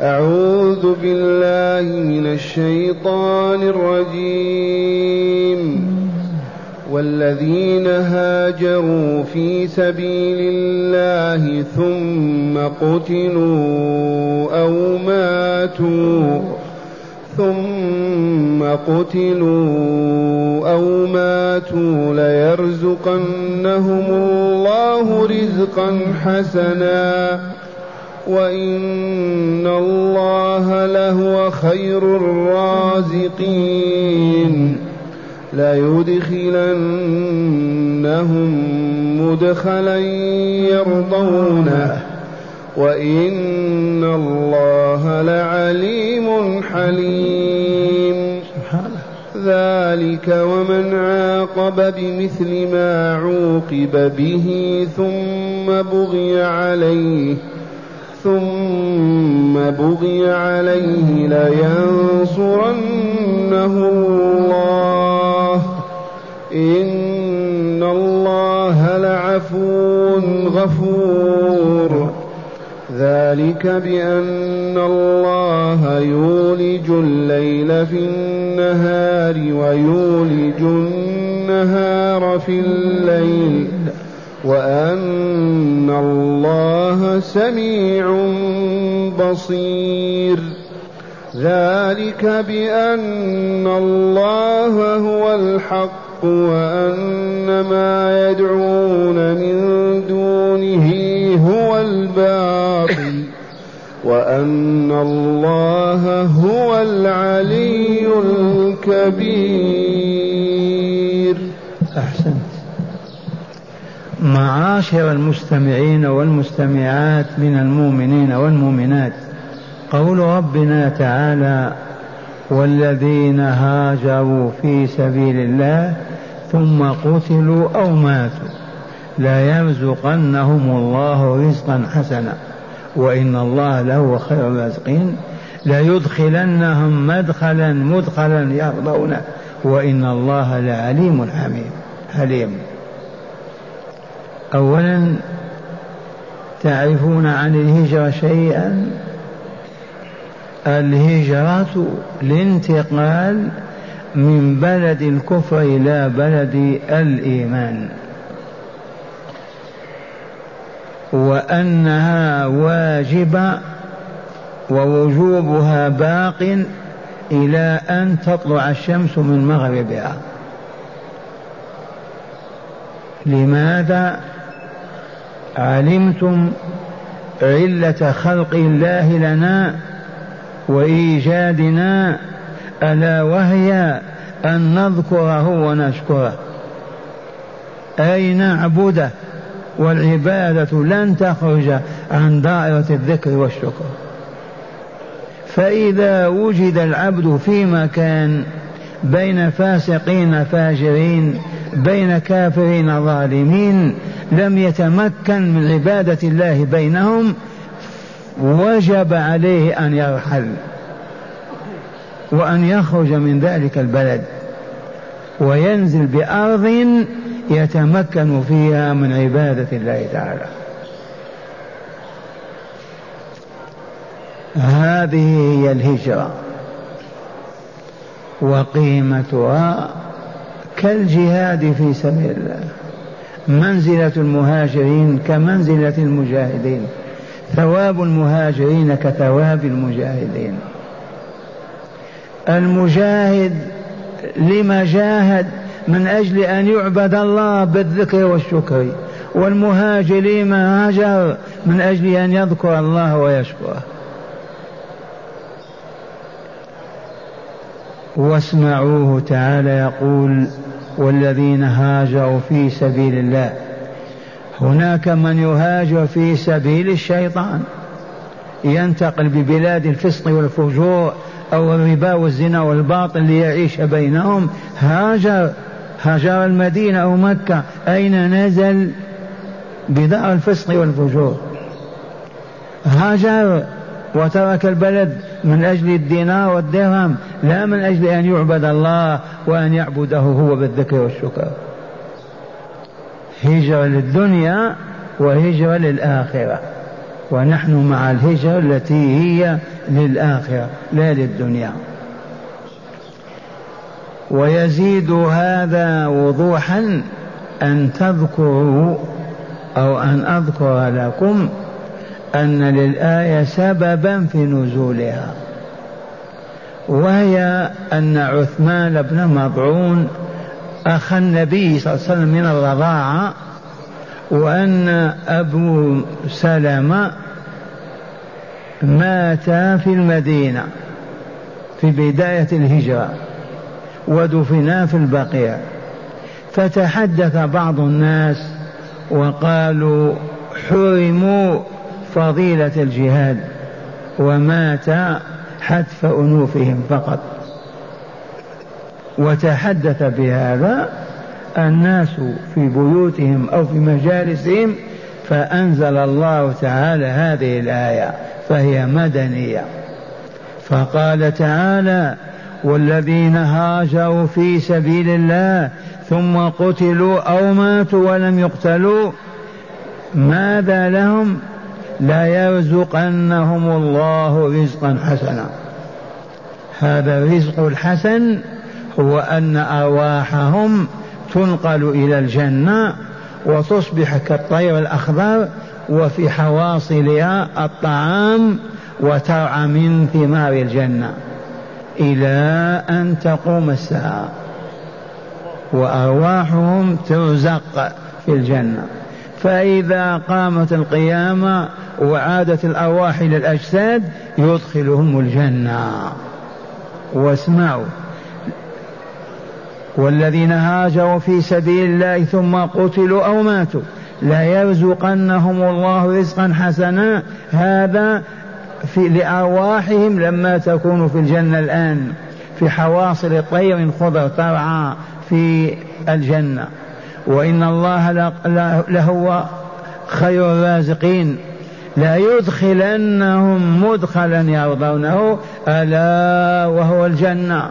أعوذ بالله من الشيطان الرجيم. والذين هاجروا في سبيل الله ثم قتلوا أو ماتوا ثم قتلوا أو ماتوا ليرزقنهم الله رزقا حسنا. وإن الله لهو خير الرازقين ليدخلنهم مدخلا يرضونه وإن الله لعليم حليم ذلك ومن عاقب بمثل ما عوقب به ثم بغي عليه ثم بغي عليه لينصرنه الله. إن الله لعفو غفور. ذلك بأن الله يولج الليل في النهار ويولج النهار في الليل. وأن الله سميع بصير ذلك بأن الله هو الحق وأن ما يدعون من دونه هو الباطل وأن الله هو العلي الكبير معاشر المستمعين والمستمعات من المؤمنين والمؤمنات. قول ربنا تعالى والذين هاجروا في سبيل الله ثم قتلوا أو ماتوا لا يرزقنهم الله رزقا حسنا وإن الله له خير الرازقين. ليدخلنهم مدخلا مدخلا يرضونه وإن الله لعليم حميد حليم. أولا تعرفون عن الهجرة شيئا؟ الهجرة الانتقال من بلد الكفر إلى بلد الإيمان. وأنها واجبة ووجوبها باق إلى أن تطلع الشمس من مغربها. لماذا؟ علمتم علة خلق الله لنا وإيجادنا ألا وهي أن نذكره ونشكره. أي نعبده والعبادة لن تخرج عن دائرة الذكر والشكر. فإذا وجد العبد في مكان بين فاسقين فاجرين بين كافرين ظالمين لم يتمكن من عبادة الله بينهم وجب عليه أن يرحل وأن يخرج من ذلك البلد وينزل بأرض يتمكن فيها من عبادة الله تعالى. هذه هي الهجرة وقيمتها كالجهاد في سبيل الله. منزلة المهاجرين كمنزلة المجاهدين. ثواب المهاجرين كثواب المجاهدين. المجاهد لما جاهد من أجل أن يعبد الله بالذكر والشكر. والمهاجر لما هاجر من أجل أن يذكر الله ويشكره. واسمعوه تعالى يقول والذين هاجروا في سبيل الله. هناك من يهاجر في سبيل الشيطان. ينتقل ببلاد الفسق والفجور أو الربا والزنا والباطل ليعيش بينهم. هاجر هاجر المدينة أو مكة. أين نزل؟ بدار الفسق والفجور. هاجر وترك البلد من أجل الدينار والدرهم لا من أجل أن يعبد الله وأن يعبده هو بالذكر والشكر. هجرة للدنيا وهجرة للآخرة. ونحن مع الهجرة التي هي للآخرة لا للدنيا. ويزيد هذا وضوحا أن تذكروا أو أن أذكر لكم أن للآية سببا في نزولها وهي أن عثمان بن مضعون أخ النبي صلى الله عليه وسلم من الرضاعة وأن أبو سلمة مات في المدينة في بداية الهجرة ودفنا في البقيع. فتحدث بعض الناس وقالوا حرموا فضيلة الجهاد ومات حتف أنوفهم فقط. وتحدث بهذا الناس في بيوتهم أو في مجالسهم فأنزل الله تعالى هذه الآية فهي مدنية. فقال تعالى والذين هاجروا في سبيل الله ثم قتلوا أو ماتوا ولم يقتلوا ماذا لهم لا يرزقنهم الله رزقا حسنا. هذا الرزق الحسن هو أن أرواحهم تنقل إلى الجنة وتصبح كالطير الأخضر وفي حواصلها الطعام وترعى من ثمار الجنة إلى أن تقوم الساعة. وأرواحهم ترزق في الجنة. فإذا قامت القيامة وعادت الأرواح إلى الأجساد يدخلهم الجنة. واسمعوا. والذين هاجروا في سبيل الله ثم قتلوا أو ماتوا لا يرزقنهم الله رزقا حسنا. هذا في لأرواحهم لما تكون في الجنة الآن في حواصل طير خضر ترعى في الجنة. وإن الله لهو خير الرازقين. لا يدخلنهم مدخلا يرضونه ألا وهو الجنة.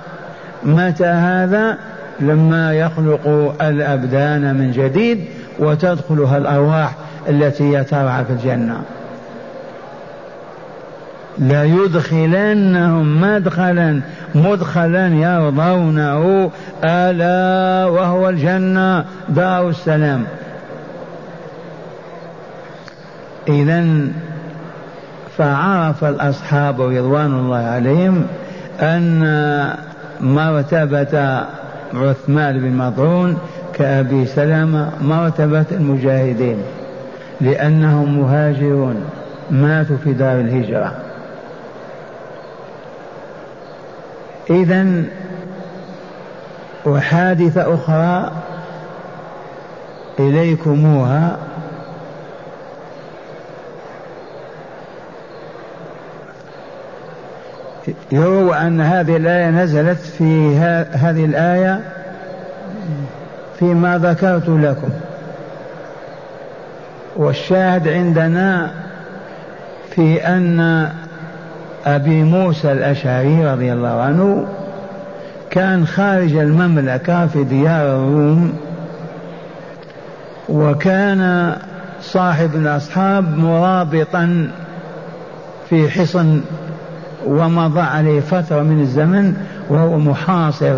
متى هذا؟ لما يخلق الأبدان من جديد وتدخلها الأرواح التي ترعى في الجنة. لا يدخلنهم مدخلا مدخلا يرضونه ألا وهو الجنة. دار السلام. إذا فعرف الأصحاب رضوان الله عليهم أن مرتبة عثمان بن مطعون كأبي سلمة مرتبة المجاهدين لأنهم مهاجرون ماتوا في دار الهجرة. إذا وحادثة أخرى إليكموها. يروى أن هذه الآية نزلت في هذه الآية فيما ذكرت لكم. والشاهد عندنا في أن أبي موسى الأشعري رضي الله عنه كان خارج المملكة في ديار الروم وكان صاحب الأصحاب مرابطا في حصن ومضى عليه فترة من الزمن وهو محاصر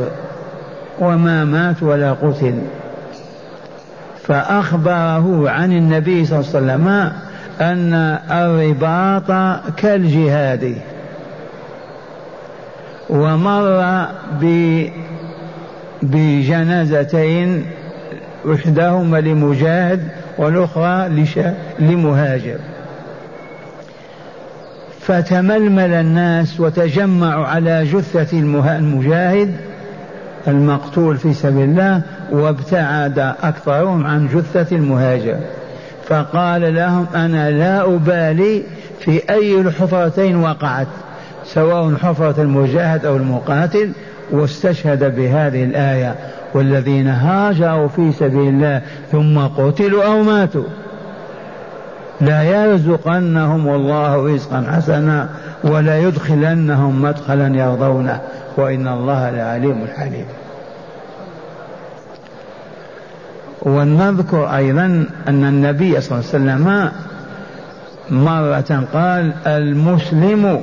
وما مات ولا قتل. فأخبره عن النبي صلى الله عليه وسلم أن الرباط كالجهاد. ومر بجنازتين إحداهما لمجاهد والأخرى لمهاجر. فتململ الناس وتجمعوا على جثة المجاهد المقتول في سبيل الله وابتعد أكثرهم عن جثة المهاجر. فقال لهم أنا لا أبالي في أي الحفرتين وقعت. سواء حفرة المجاهد أو المقاتل واستشهد بهذه الآية والذين هاجروا في سبيل الله ثم قتلوا أو ماتوا. لا يرزقنهم الله رزقا حسنا ولا يدخلنهم مدخلا يرضونه وإن الله لعليم حليم. ونذكر أيضا أن النبي صلى الله عليه وسلم مرة قال المسلم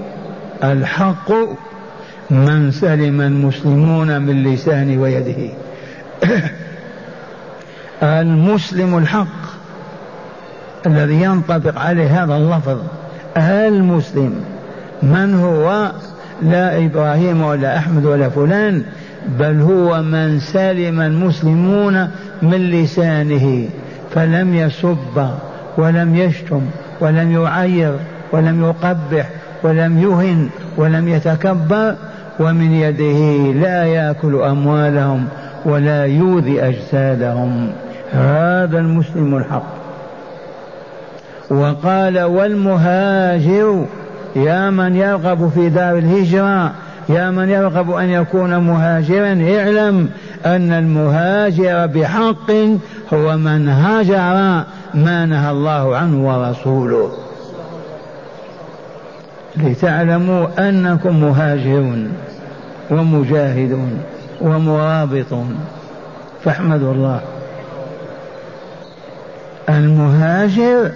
الحق من سلم المسلمون من لسانه ويده. المسلم الحق الذي ينطبق عليه هذا اللفظ المسلم. من هو؟ لا إبراهيم ولا أحمد ولا فلان بل هو من سلم المسلمون من لسانه. فلم يسب ولم يشتم ولم يعير ولم يقبح ولم يهن ولم يتكبر ومن يده لا يأكل أموالهم ولا يؤذي أجسادهم. هذا المسلم الحق. وقال والمهاجر يا من يرغب في دار الهجرة يا من يرغب أن يكون مهاجرا اعلم أن المهاجر بحق هو من هاجر ما نهى الله عنه ورسوله. لتعلموا أنكم مهاجرون ومجاهدون ومرابطون. فاحمدوا الله. المهاجر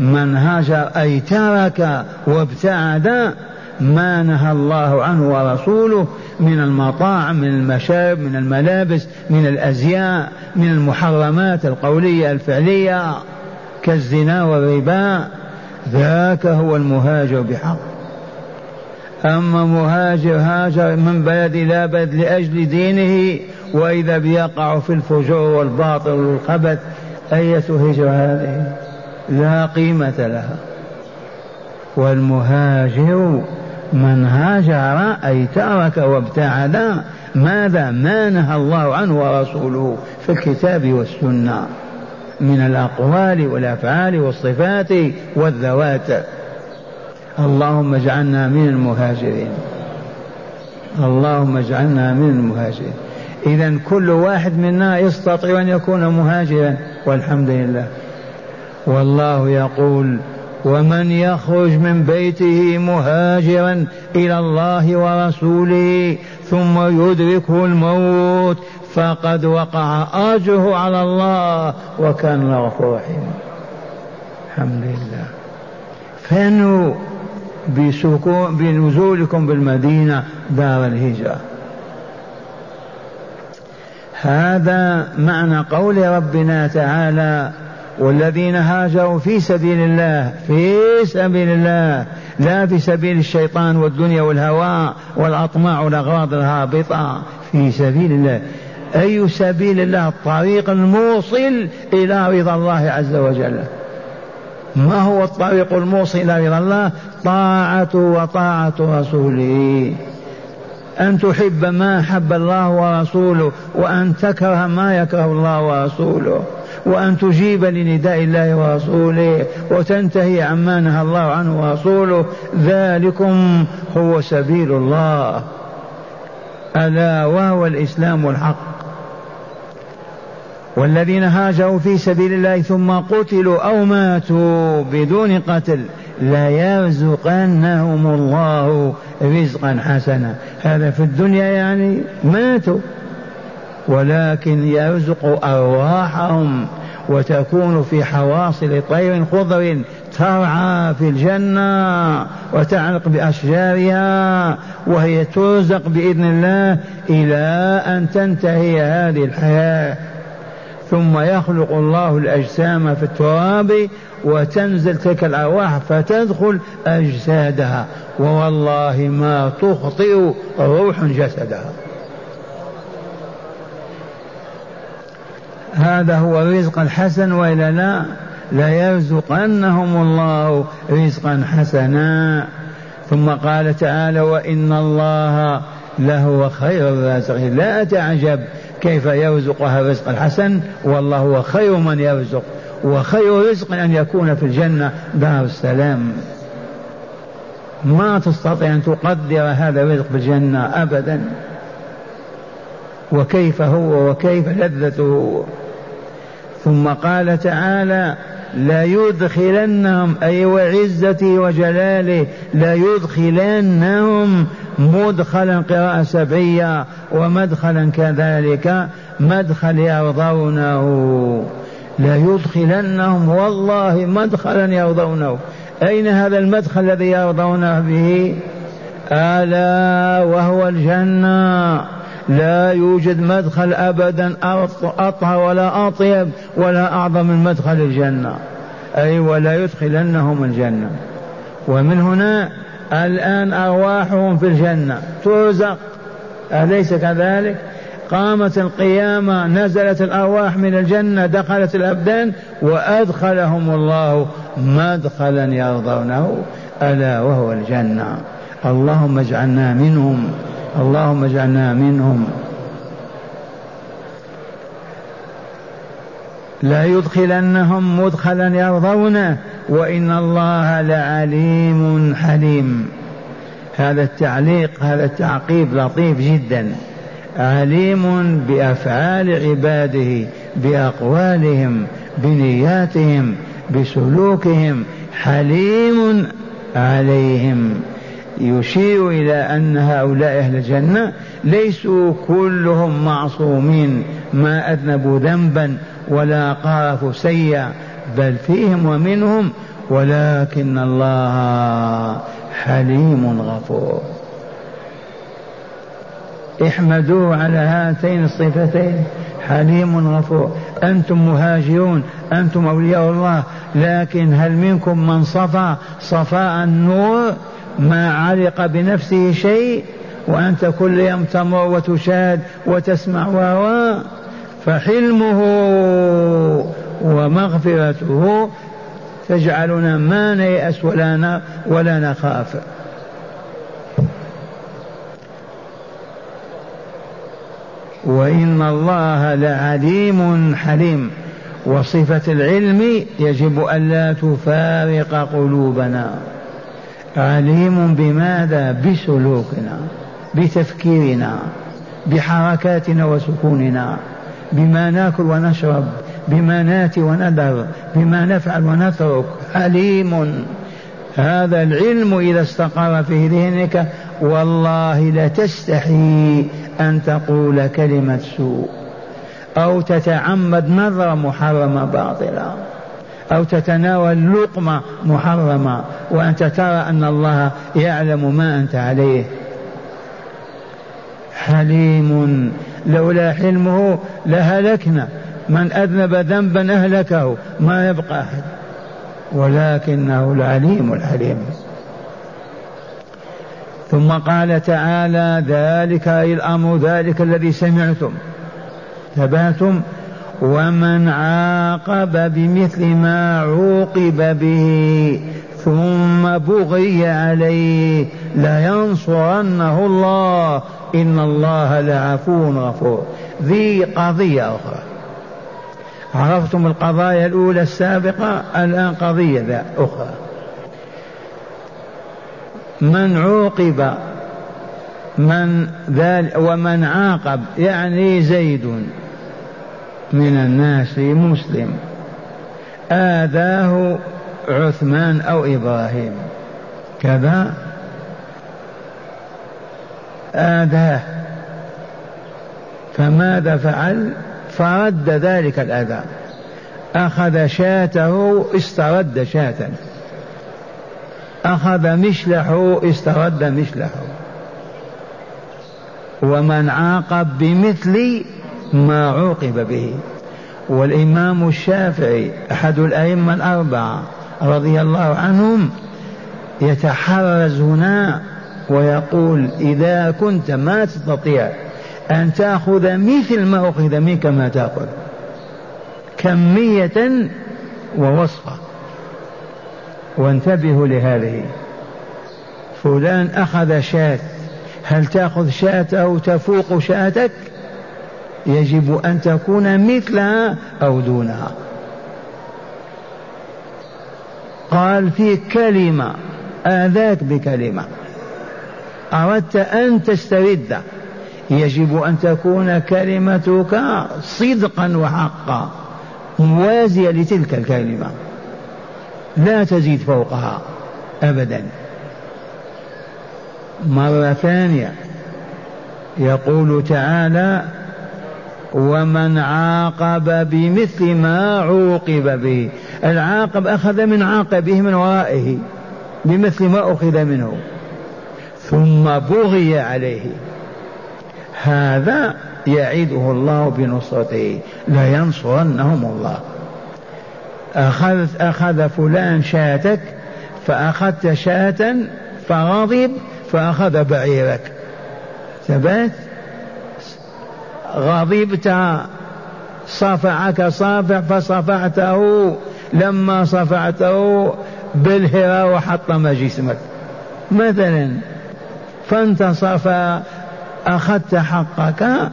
من هاجر أي ترك وابتعد ما نهى الله عنه ورسوله من المطاعم من المشارب من الملابس من الأزياء من المحرمات القولية الفعلية كالزنا والربا. ذاك هو المهاجر بحق. أما مهاجر هاجر من بلد إلى بلد لأجل دينه وإذا بيقع في الفجور والباطل والخبث أية هجرة هذه؟ لا قيمة لها. والمهاجر من هاجر أي ترك وابتعد ماذا؟ ما نهى الله عنه ورسوله في الكتاب والسنة من الأقوال والأفعال والصفات والذوات. اللهم اجعلنا من المهاجرين. اللهم اجعلنا من المهاجرين. إذا كل واحد منا يستطيع أن يكون مهاجرا والحمد لله. والله يقول ومن يخرج من بيته مهاجرا إلى الله ورسوله ثم يدركه الموت فقد وقع أجره على الله وكان غفور رحيم الحمد لله. فانوا بنزولكم بالمدينة دار الهجرة. هذا معنى قول ربنا تعالى والذين هاجروا في سبيل الله في سبيل الله لا في سبيل الشيطان والدنيا والهوى والأطماع والأغراض الهابطة في سبيل الله. أي سبيل الله؟ الطريق الموصل إلى رضا الله عز وجل. ما هو الطريق الموصل إلى الله؟ طاعة وطاعة رسوله. أن تحب ما أحب الله ورسوله وأن تكره ما يكره الله ورسوله وأن تجيب لنداء الله ورسوله وتنتهي عما نهى الله عنه ورسوله. ذلكم هو سبيل الله. ألا وهو الإسلام الحق. والذين هاجروا في سبيل الله ثم قتلوا أو ماتوا بدون قتل ليرزقنهم الله رزقا حسنا. هذا في الدنيا يعني ماتوا ولكن يرزق أرواحهم وتكون في حواصل طير خضر ترعى في الجنة وتعلق بأشجارها وهي ترزق بإذن الله إلى أن تنتهي هذه الحياة. ثم يخلق الله الأجسام في التراب وتنزل تلك الأرواح فتدخل أجسادها. ووالله ما تخطئ روح جسدها. هذا هو الرزق الحسن وإلا لا؟ ليرزقنهم الله رزقا حسنا. ثم قال تعالى وإن الله لهو خير الرازقين. لا تعجب كيف يرزقها الرزق الحسن والله هو خير من يرزق وخير رزق أن يكون في الجنة دار السلام. ما تستطيع أن تقدر هذا الرزق بالجنة ابدا. وكيف هو وكيف لذته؟ ثم قال تعالى ليدخلنهم أي وعزته وجلاله ليدخلنهم مدخلا قراءة سبعية ومدخلا كذلك مدخل يرضونه. ليدخلنهم والله مدخلا يرضونه. أين هذا المدخل الذي يرضونه به؟ ألا وهو الجنة. لا يوجد مدخل أبدا أطهر ولا أطيب ولا أعظم من مدخل الجنة. أي ولا يدخلنهم الجنة. ومن هنا الآن أرواحهم في الجنة. ترزق. أليس كذلك؟ قامت القيامة نزلت الأرواح من الجنة دخلت الأبدان وأدخلهم الله مدخلا يرضونه. ألا وهو الجنة. اللهم اجعلنا منهم. اللهم اجعلنا منهم. لا يدخلنهم مدخلا يرضونه وإن الله لعليم حليم. هذا التعليق هذا التعقيب لطيف جدا. عليم بأفعال عباده بأقوالهم بنياتهم بسلوكهم حليم عليهم. يشير إلى أن هؤلاء أهل الجنة ليسوا كلهم معصومين ما أذنبوا ذنبا ولا قارفوا سيئا بل فيهم ومنهم ولكن الله حليم غفور. احمدوه على هاتين الصفتين حليم غفور. أنتم مهاجرون أنتم أولياء الله لكن هل منكم من صفى صفاء النور؟ ما علق بنفسه شيء وأنت كل يوم تمر وتشاهد وتسمع و فحلمه ومغفرته تجعلنا ما نيأس ولا ولا نخاف. وإن الله لعليم حليم. وصفة العلم يجب ألا تفارق قلوبنا. عليم بماذا؟ بسلوكنا بتفكيرنا بحركاتنا وسكوننا بما ناكل ونشرب بما ناتي وندر بما نفعل ونترك. عليم. هذا العلم إذا استقر في ذهنك والله لتستحي أن تقول كلمة سوء أو تتعمد نظرة محرمة باطلة أو تتناول لقمة محرمة وأنت ترى أن الله يعلم ما أنت عليه. حليم. لولا حلمه لهلكنا. من أذنب ذنبا أهلكه ما يبقى أحد. ولكنه العليم الحليم. ثم قال تعالى ذلك الأمر ذلك الذي سمعتم. ثباتم ومن عاقب بمثل ما عوقب به ثم بغي عليه لينصرنه الله إن الله لعفو غفور. ذي قضية أخرى. عرفتم القضايا الأولى السابقة؟ الآن قضية ذا أخرى. من عوقب من ومن عاقب يعني زيد. من الناس مسلم. آذاه عثمان أو إبراهيم. كذا. آذاه. فماذا فعل؟ فرد ذلك الأذى. أخذ شاته استرد شاة أخذ مشلحه استرد مشلحه ومن عاقب بمثل ما عوقب به. والإمام الشافعي أحد الأئمة الأربعة رضي الله عنهم يتحرز هنا ويقول إذا كنت ما تستطيع أن تأخذ مثل ما أخذ منك ما تأخذ. كمية ووصفة. وانتبهوا لهذه. فلان أخذ شاة. هل تأخذ شاته تفوق شاتك؟ يجب أن تكون مثلها أو دونها. قال في كلمة آذاك بكلمة. أردت أن تسترد. يجب أن تكون كلمتك صدقا وحقا موازية لتلك الكلمة. لا تزيد فوقها أبدا. مرة ثانية يقول تعالى ومن عاقب بمثل ما عوقب به. العاقب أخذ من عاقبه من ورائه بمثل ما أخذ منه. ثم بغي عليه. هذا يعيده الله بنصرته. لينصرنهم الله. أخذ أخذ فلان شاتك فأخذت شاة فغضب فأخذ بعيرك. ثبت غضبت صفعك صافع فصفعته لما صفعته بالهرى وحطم جسمك مثلا فانتصف أخذت حقك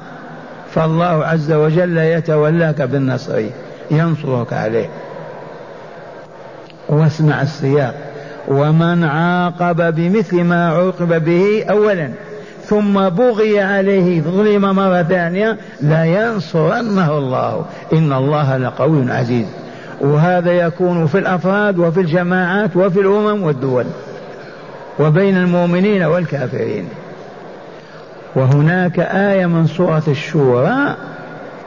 فالله عز وجل يتولاك بالنصر ينصرك عليه. واسمع السياق. ومن عاقب بمثل ما عوقب به أولا ثم بغي عليه ظلم مرة ثانية لينصرنه الله. إن الله لقوي عزيز. وهذا يكون في الأفراد وفي الجماعات وفي الأمم والدول وبين المؤمنين والكافرين. وهناك آية من سورة الشورى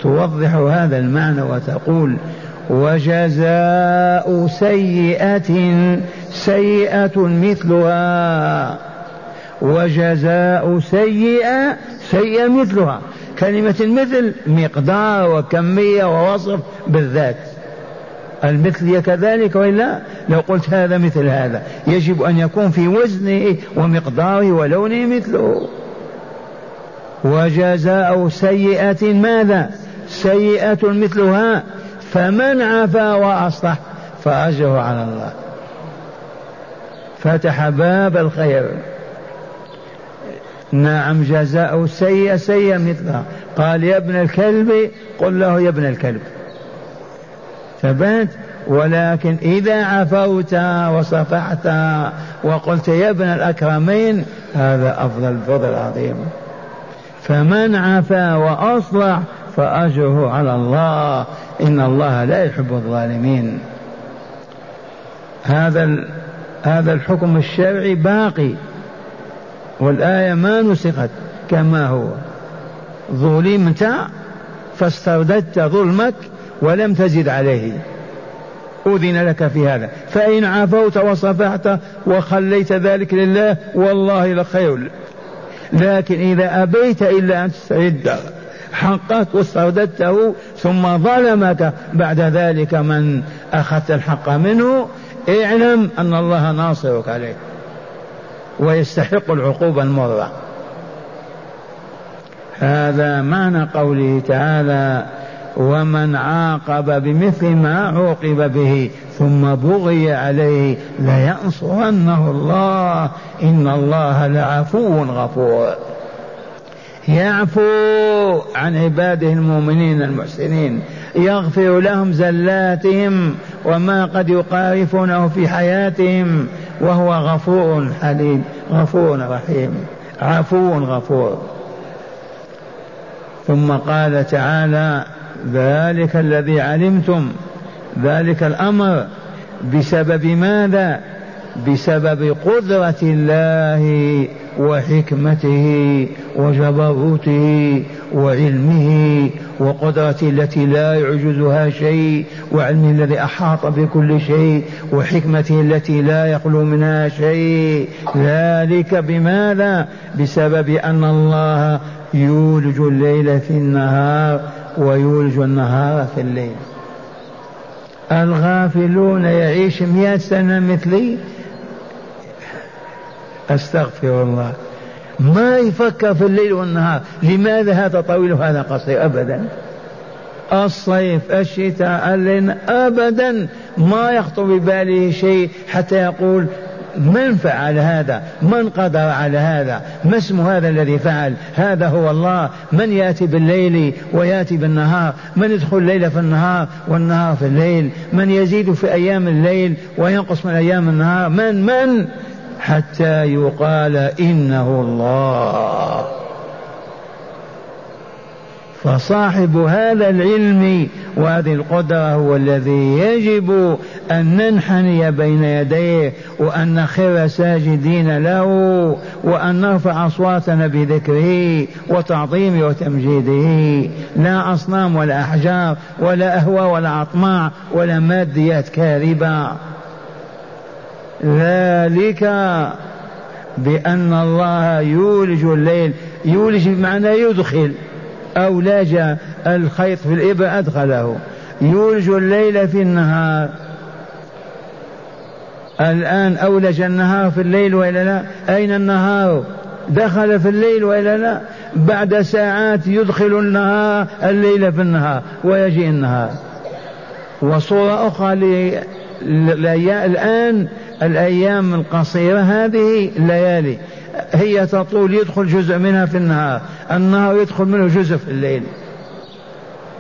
توضح هذا المعنى وتقول وجزاء سيئة سيئة مثلها. وجزاء سيئة سيئة مثلها. كلمة المثل مقدار وكمية ووصف بالذات. المثل كذلك والا لو قلت هذا مثل هذا. يجب أن يكون في وزنه ومقداره ولونه مثله. وجزاء سيئة ماذا؟ سيئة مثلها. فمن عفا وأصلح فأجره على الله. فتح باب الخير. نعم جزاء سيئة سيئة مثلها. قال يا ابن الكلب قل له يا ابن الكلب. ثبت ولكن إذا عفوت وصفحت وقلت يا ابن الأكرمين هذا أفضل الفضل العظيم فمن عفا وأصلح فأجره على الله. إن الله لا يحب الظالمين. هذا هذا الحكم الشرعي باقي. والآية ما نسخت كما هو. ظلمت فاسترددت ظلمك ولم تزد عليه. أذن لك في هذا. فإن عفوت وصفحت وخليت ذلك لله والله لخير. لكن إذا أبيت إلا أن تسترد حقك واسترددته ثم ظلمك بعد ذلك من أخذت الحق منه اعلم أن الله ناصرك عليه. ويستحق العقوبة المرة. هذا معنى قوله تعالى ومن عاقب بمثل ما عوقب به ثم بغي عليه لينصرنه الله إن الله لعفو غفور. يعفو عن عباده المؤمنين المحسنين يغفر لهم زلاتهم وما قد يقارفونه في حياتهم وهو غفور حليم. غفور رحيم. عفو غفور. ثم قال تعالى ذلك الذي علمتم. ذلك الأمر. بسبب ماذا؟ بسبب قدرة الله وحكمته وجبروته وعلمه وقدرته التي لا يعجزها شيء وعلمه الذي أحاط بكل شيء وحكمته التي لا يخلو منها شيء. ذلك بماذا؟ بسبب أن الله يولج الليل في النهار ويولج النهار في الليل. الغافلون يعيش مئة سنة مثلي؟ أستغفر الله. ما يفكر في الليل والنهار. لماذا هذا طويل وهذا قصير؟ أبدا. الصيف الشتاء الليل أبدا. ما يخطر بباله شيء حتى يقول من فعل هذا؟ من قدر على هذا؟ ما اسم هذا الذي فعل؟ هذا هو الله. من يأتي بالليل ويأتي بالنهار؟ من يدخل الليل في النهار والنهار في الليل؟ من يزيد في أيام الليل وينقص من أيام النهار؟ من؟ من؟ حتى يقال إنه الله. فصاحب هذا العلم وهذه القدرة هو الذي يجب أن ننحني بين يديه وأن نخر ساجدين له وأن نرفع أصواتنا بذكره وتعظيمه وتمجيده. لا أصنام ولا أحجار ولا أهوى ولا أطماع ولا ماديات كاذبة. ذلك بأن الله يولج الليل يولج بمعنى يدخل أولج الخيط في الإبرة أدخله. يولج الليل في النهار. الآن أولج النهار في الليل وإلا لا؟ أين النهار؟ دخل في الليل وإلا لا؟ بعد ساعات يدخل النهار الليل في النهار ويجي النهار. وصورة أخرى الآن الأيام القصيرة هذه الليالي. هي تطول يدخل جزء منها في النهار النهار يدخل منه جزء في الليل.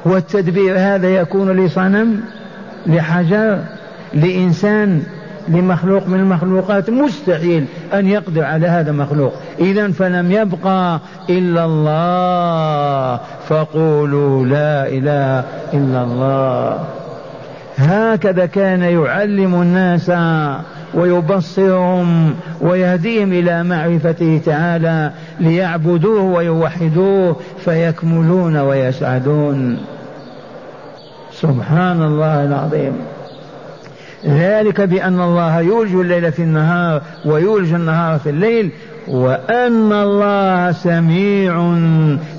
والتدبير هذا يكون لصنم لحجر لإنسان لمخلوق من المخلوقات. مستحيل أن يقدر على هذا مخلوق. إذا فلم يبقى إلا الله. فقولوا لا إله إلا الله. هكذا كان يعلم الناس ويبصرهم ويهديهم إلى معرفته تعالى ليعبدوه ويوحدوه فيكملون ويسعدون. سبحان الله العظيم. ذلك بأن الله يولج الليل في النهار ويولج النهار في الليل وأن الله سميع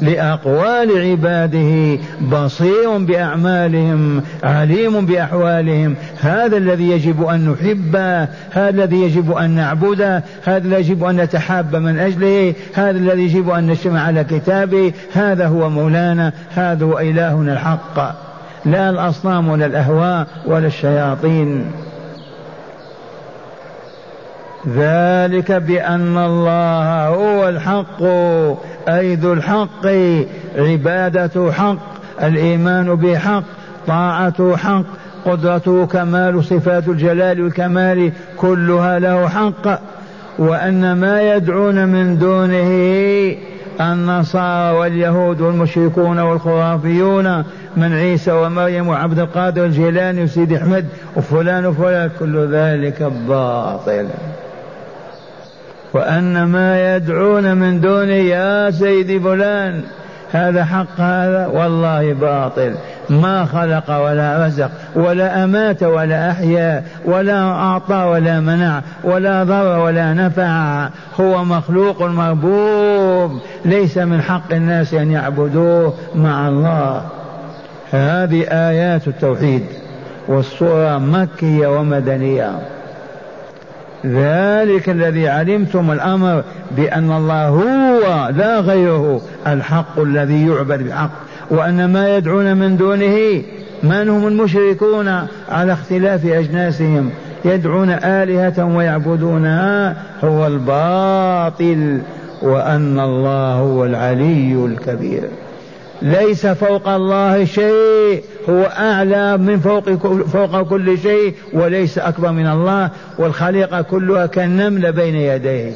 لأقوال عباده بصير بأعمالهم عليم بأحوالهم. هذا الذي يجب أن نحبه هذا الذي يجب أن نعبده هذا الذي يجب أن نتحاب من أجله هذا الذي يجب أن نجتمع على كتابه. هذا هو مولانا هذا هو إلهنا الحق. لا الأصنام ولا الأهواء ولا الشياطين. ذلك بأن الله هو الحق أي ذو الحق عبادة حق الإيمان بحق طاعة حق قدرته كمال صفات الجلال والكمال كلها له حق. وأن ما يدعون من دونه النصارى واليهود والمشركون والخرافيون من عيسى ومريم وعبد القادر الجيلاني وسيدي أحمد وفلان وفلان كل ذلك باطل. وأن ما يدعون من دونه يا سيدي فلان هذا حق هذا والله باطل. ما خلق ولا رزق ولا أمات ولا أحيا ولا أعطى ولا منع ولا ضر ولا نفع. هو مخلوق مربوب. ليس من حق الناس أن يعبدوه مع الله. هذه آيات التوحيد والسورة مكية ومدنية. ذلك الذي علمتم الأمر بأن الله هو لا غيره الحق الذي يعبد بحق وأن ما يدعون من دونه من هم المشركون؟ على اختلاف أجناسهم. يدعون آلهة ويعبدونها هو الباطل وأن الله هو العلي الكبير. ليس فوق الله شيء. هو أعلى من فوق فوق كل شيء وليس أكبر من الله. والخليقة كلها كالنمل بين يديه.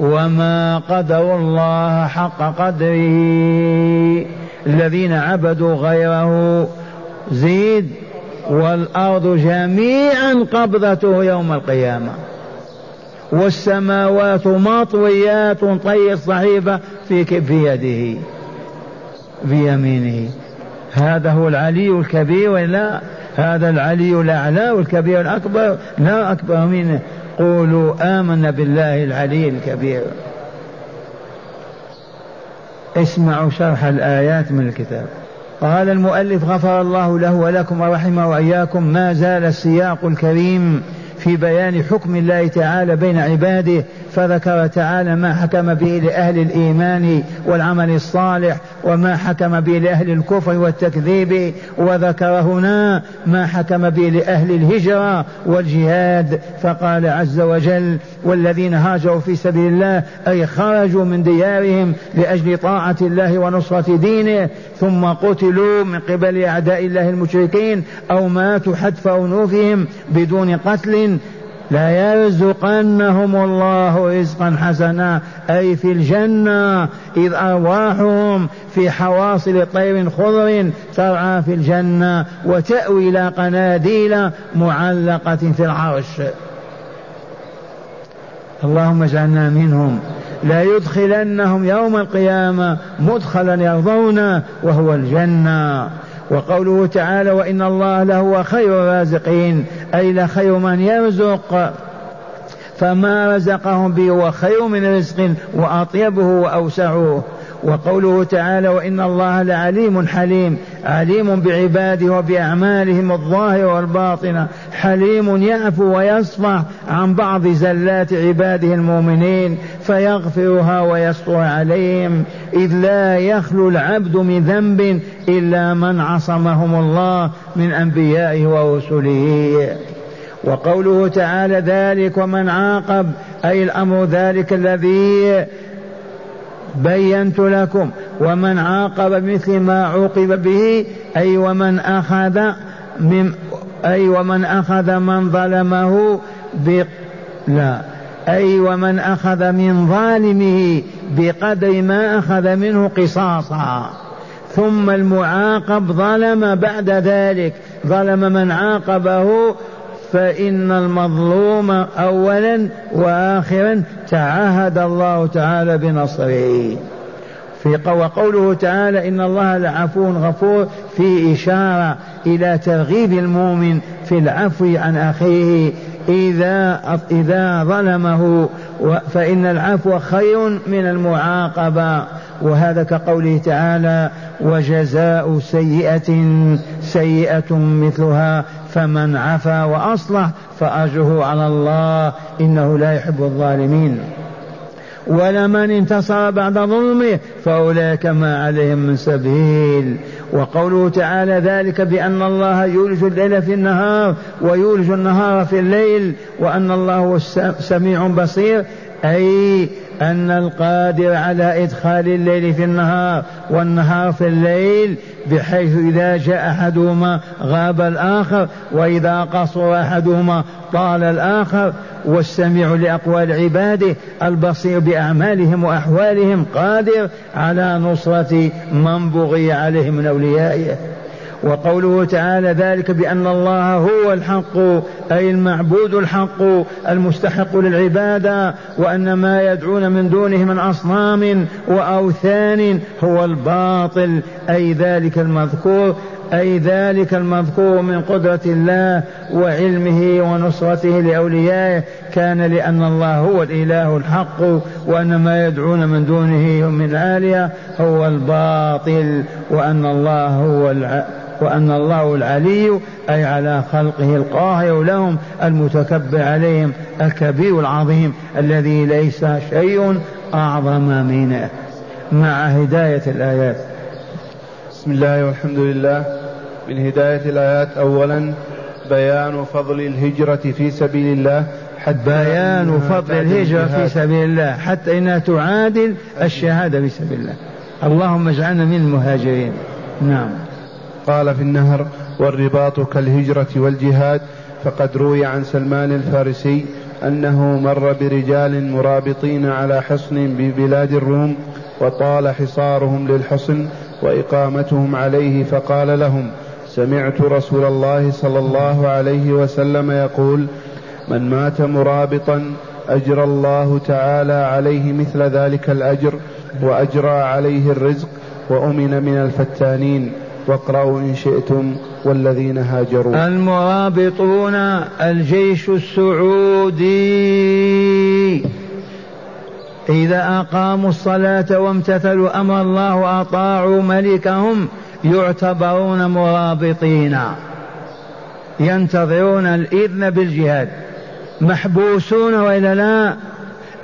وما قدر الله حق قدره. الذين عبدوا غيره. زيد والأرض جميعا قبضته يوم القيامة. والسماوات مطويات طي الصحيفة في في يده. بيمينه. هذا هو العلي الكبير ولا هذا العلي الأعلى والكبير الأكبر لا أكبر منه. قولوا آمنا بالله العلي الكبير. اسمعوا شرح الآيات من الكتاب. قال المؤلف غفر الله له ولكم ورحمه وإياكم ما زال السياق الكريم في بيان حكم الله تعالى بين عباده فذكر تعالى ما حكم به لأهل الإيمان والعمل الصالح وما حكم به لأهل الكفر والتكذيب وذكر هنا ما حكم به لأهل الهجرة والجهاد. فقال عز وجل والذين هاجروا في سبيل الله أي خرجوا من ديارهم لأجل طاعة الله ونصرة دينه ثم قتلوا من قبل أعداء الله المشركين أو ماتوا حتف أنوفهم بدون قتل لا يرزقنهم الله رزقا حسنا أي في الجنة إذ أرواحهم في حواصل طير خضر ترعى في الجنة وتأوي إلى قناديل معلقة في العرش. اللهم اجعلنا منهم. لا يدخلنهم يوم القيامة مدخلا يرضونه وهو الجنة. وقوله تعالى وإن الله لهو خير الرازقين أي لخير من يرزق. فما رزقهم به هو خير من رزق وأطيبه وأوسعه. وقوله تعالى وإن الله لعليم حليم عليم بعباده وبأعمالهم الظاهرة والباطنة حليم يعفو ويصفح عن بعض زلات عباده المؤمنين فيغفرها ويستر عليهم. إذ لا يخلو العبد من ذنب إلا من عصمهم الله من أنبيائه ورسله. وقوله تعالى ذلك ومن عاقب أي الأمر ذلك الذي بينت لكم ومن عاقب بمثل ما عوقب به أي ومن أخذ من أي ومن أخذ من ظلمه ب لا. أي ومن أخذ من ظالمه بقدر ما أخذ منه قصاصا. ثم المعاقب ظلم بعد ذلك. ظلم من عاقبه فإن المظلوم أولا وآخرا تعهد الله تعالى بنصره. في وقوله تعالى إن الله لعفو غفور في إشارة إلى ترغيب المؤمن في العفو عن أخيه. إذا إذا ظلمه فإن العفو خير من المعاقبة. وهذا كقوله تعالى وجزاء سيئة سيئة مثلها فمن عفا وأصلح فأجره على الله إنه لا يحب الظالمين. ولمن انتصر بعد ظلمه فأولئك ما عليهم من سبيل. وقوله تعالى ذلك بأن الله يولج الليل في النهار ويولج النهار في الليل وأن الله سميع بصير أي أن القادر على إدخال الليل في النهار والنهار في الليل بحيث إذا جاء أحدهما غاب الآخر وإذا قصر أحدهما طال الآخر. والسميع لأقوال عباده البصير بأعمالهم وأحوالهم قادر على نصرة من بغي عليه من أوليائه. وقوله تعالى ذلك بأن الله هو الحق أي المعبود الحق المستحق للعبادة وأن ما يدعون من دونه من أصنام وأوثان هو الباطل أي ذلك المذكور أي ذلك المذكور من قدرة الله وعلمه ونصرته لأوليائه كان لأن الله هو الإله الحق وأن ما يدعون من دونه من العالية هو الباطل وأن الله هو الع... وأن الله العلي أي على خلقه القاهر لهم المتكبر عليهم الكبير العظيم الذي ليس شيء أعظم منه مع هداية الآيات. بسم الله والحمد لله. من هداية الآيات أولا بيان فضل الهجرة في سبيل الله حتى بيان فضل الهجرة في سبيل الله حتى إنها تعادل الشهادة في سبيل الله. اللهم اجعلنا من المهاجرين. نعم. قال في النهر والرباط كالهجرة والجهاد. فقد روي عن سلمان الفارسي أنه مر برجال مرابطين على حصن ببلاد الروم وطال حصارهم للحصن وإقامتهم عليه فقال لهم سمعت رسول الله صلى الله عليه وسلم يقول من مات مرابطا أجرى الله تعالى عليه مثل ذلك الأجر وأجرى عليه الرزق وأمن من الفتانين. واقرأوا إن شئتم والذين هاجروا. المرابطون الجيش السعودي. إذا أقاموا الصلاة وامتثلوا أمر الله وأطاعوا ملكهم يعتبرون مرابطين. ينتظرون الإذن بالجهاد. محبوسون وإلا لا؟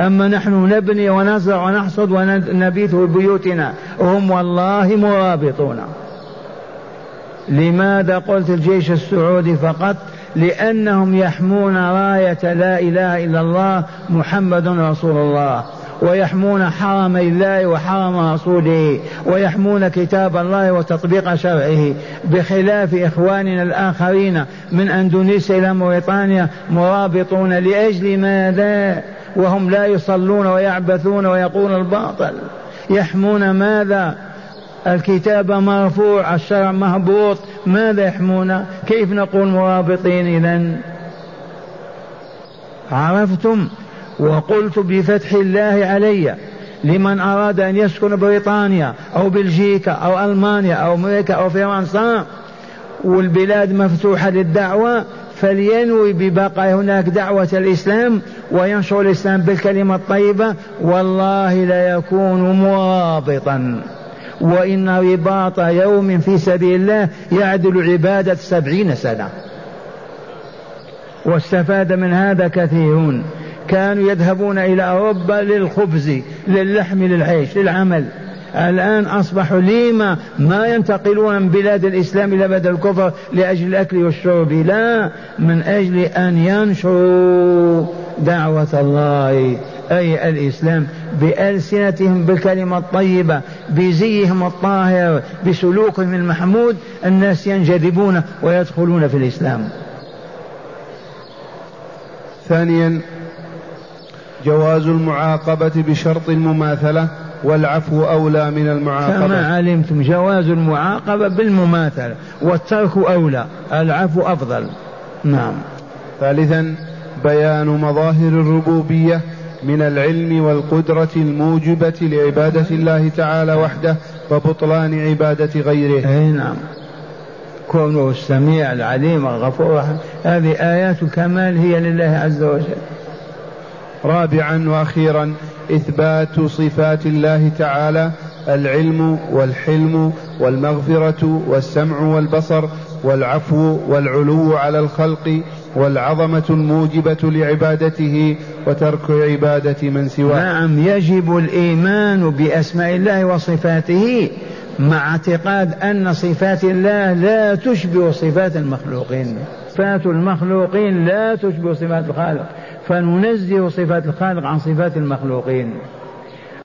أما نحن نبني ونزرع ونحصد ونبيت بيوتنا هم والله مرابطون. لماذا قلت الجيش السعودي فقط؟ لأنهم يحمون راية لا إله إلا الله محمد رسول الله ويحمون حرم الله وحرم رسوله ويحمون كتاب الله وتطبيق شرعه بخلاف إخواننا الآخرين من أندونيسيا إلى موريطانيا مرابطون لأجل ماذا؟ وهم لا يصلون ويعبثون ويقولون الباطل. يحمون ماذا؟ الكتاب مرفوع الشرع مهبوط ماذا يحمون كيف نقول مرابطين إذا عرفتم؟ وقلت بفتح الله علي لمن أراد أن يسكن بريطانيا أو بلجيكا أو ألمانيا أو أمريكا أو فرنسا والبلاد مفتوحة للدعوة فلينوي ببقاء هناك دعوة الإسلام وينشر الإسلام بالكلمة الطيبة والله لا يكون مرابطا. وإن رباط يوم في سبيل الله يعدل عبادة سبعين سنة. واستفاد من هذا كثيرون. كانوا يذهبون إلى أوروبا للخبز للحم للعيش للعمل. الآن أصبحوا لما ما ينتقلون من بلاد الإسلام إلى بلاد الكفر لأجل الأكل والشرب. لا من أجل أن ينشروا دعوة الله أي الإسلام بألسنتهم بالكلمة الطيبة بزيهم الطاهر بسلوكهم المحمود الناس ينجذبون ويدخلون في الإسلام. ثانيا جواز المعاقبة بشرط المماثلة والعفو أولى من المعاقبة. كما علمتم جواز المعاقبة بالمماثلة والترك أولى العفو أفضل. نعم. ثالثا بيان مظاهر الربوبية من العلم والقدرة الموجبة لعبادة الله تعالى وحده وبطلان عبادة غيره. أي نعم. كونه السميع العليم الغفور هذه آيات الكمال هي لله عز وجل. رابعا وأخيرا إثبات صفات الله تعالى العلم والحلم والمغفرة والسمع والبصر والعفو والعلو على الخلق والعظمة الموجبة لعبادته وترك عبادة من سواه. نعم يجب الإيمان بأسماء الله وصفاته مع اعتقاد أن صفات الله لا تشبه صفات المخلوقين. صفات المخلوقين لا تشبه صفات الخالق. فننزه صفات الخالق عن صفات المخلوقين.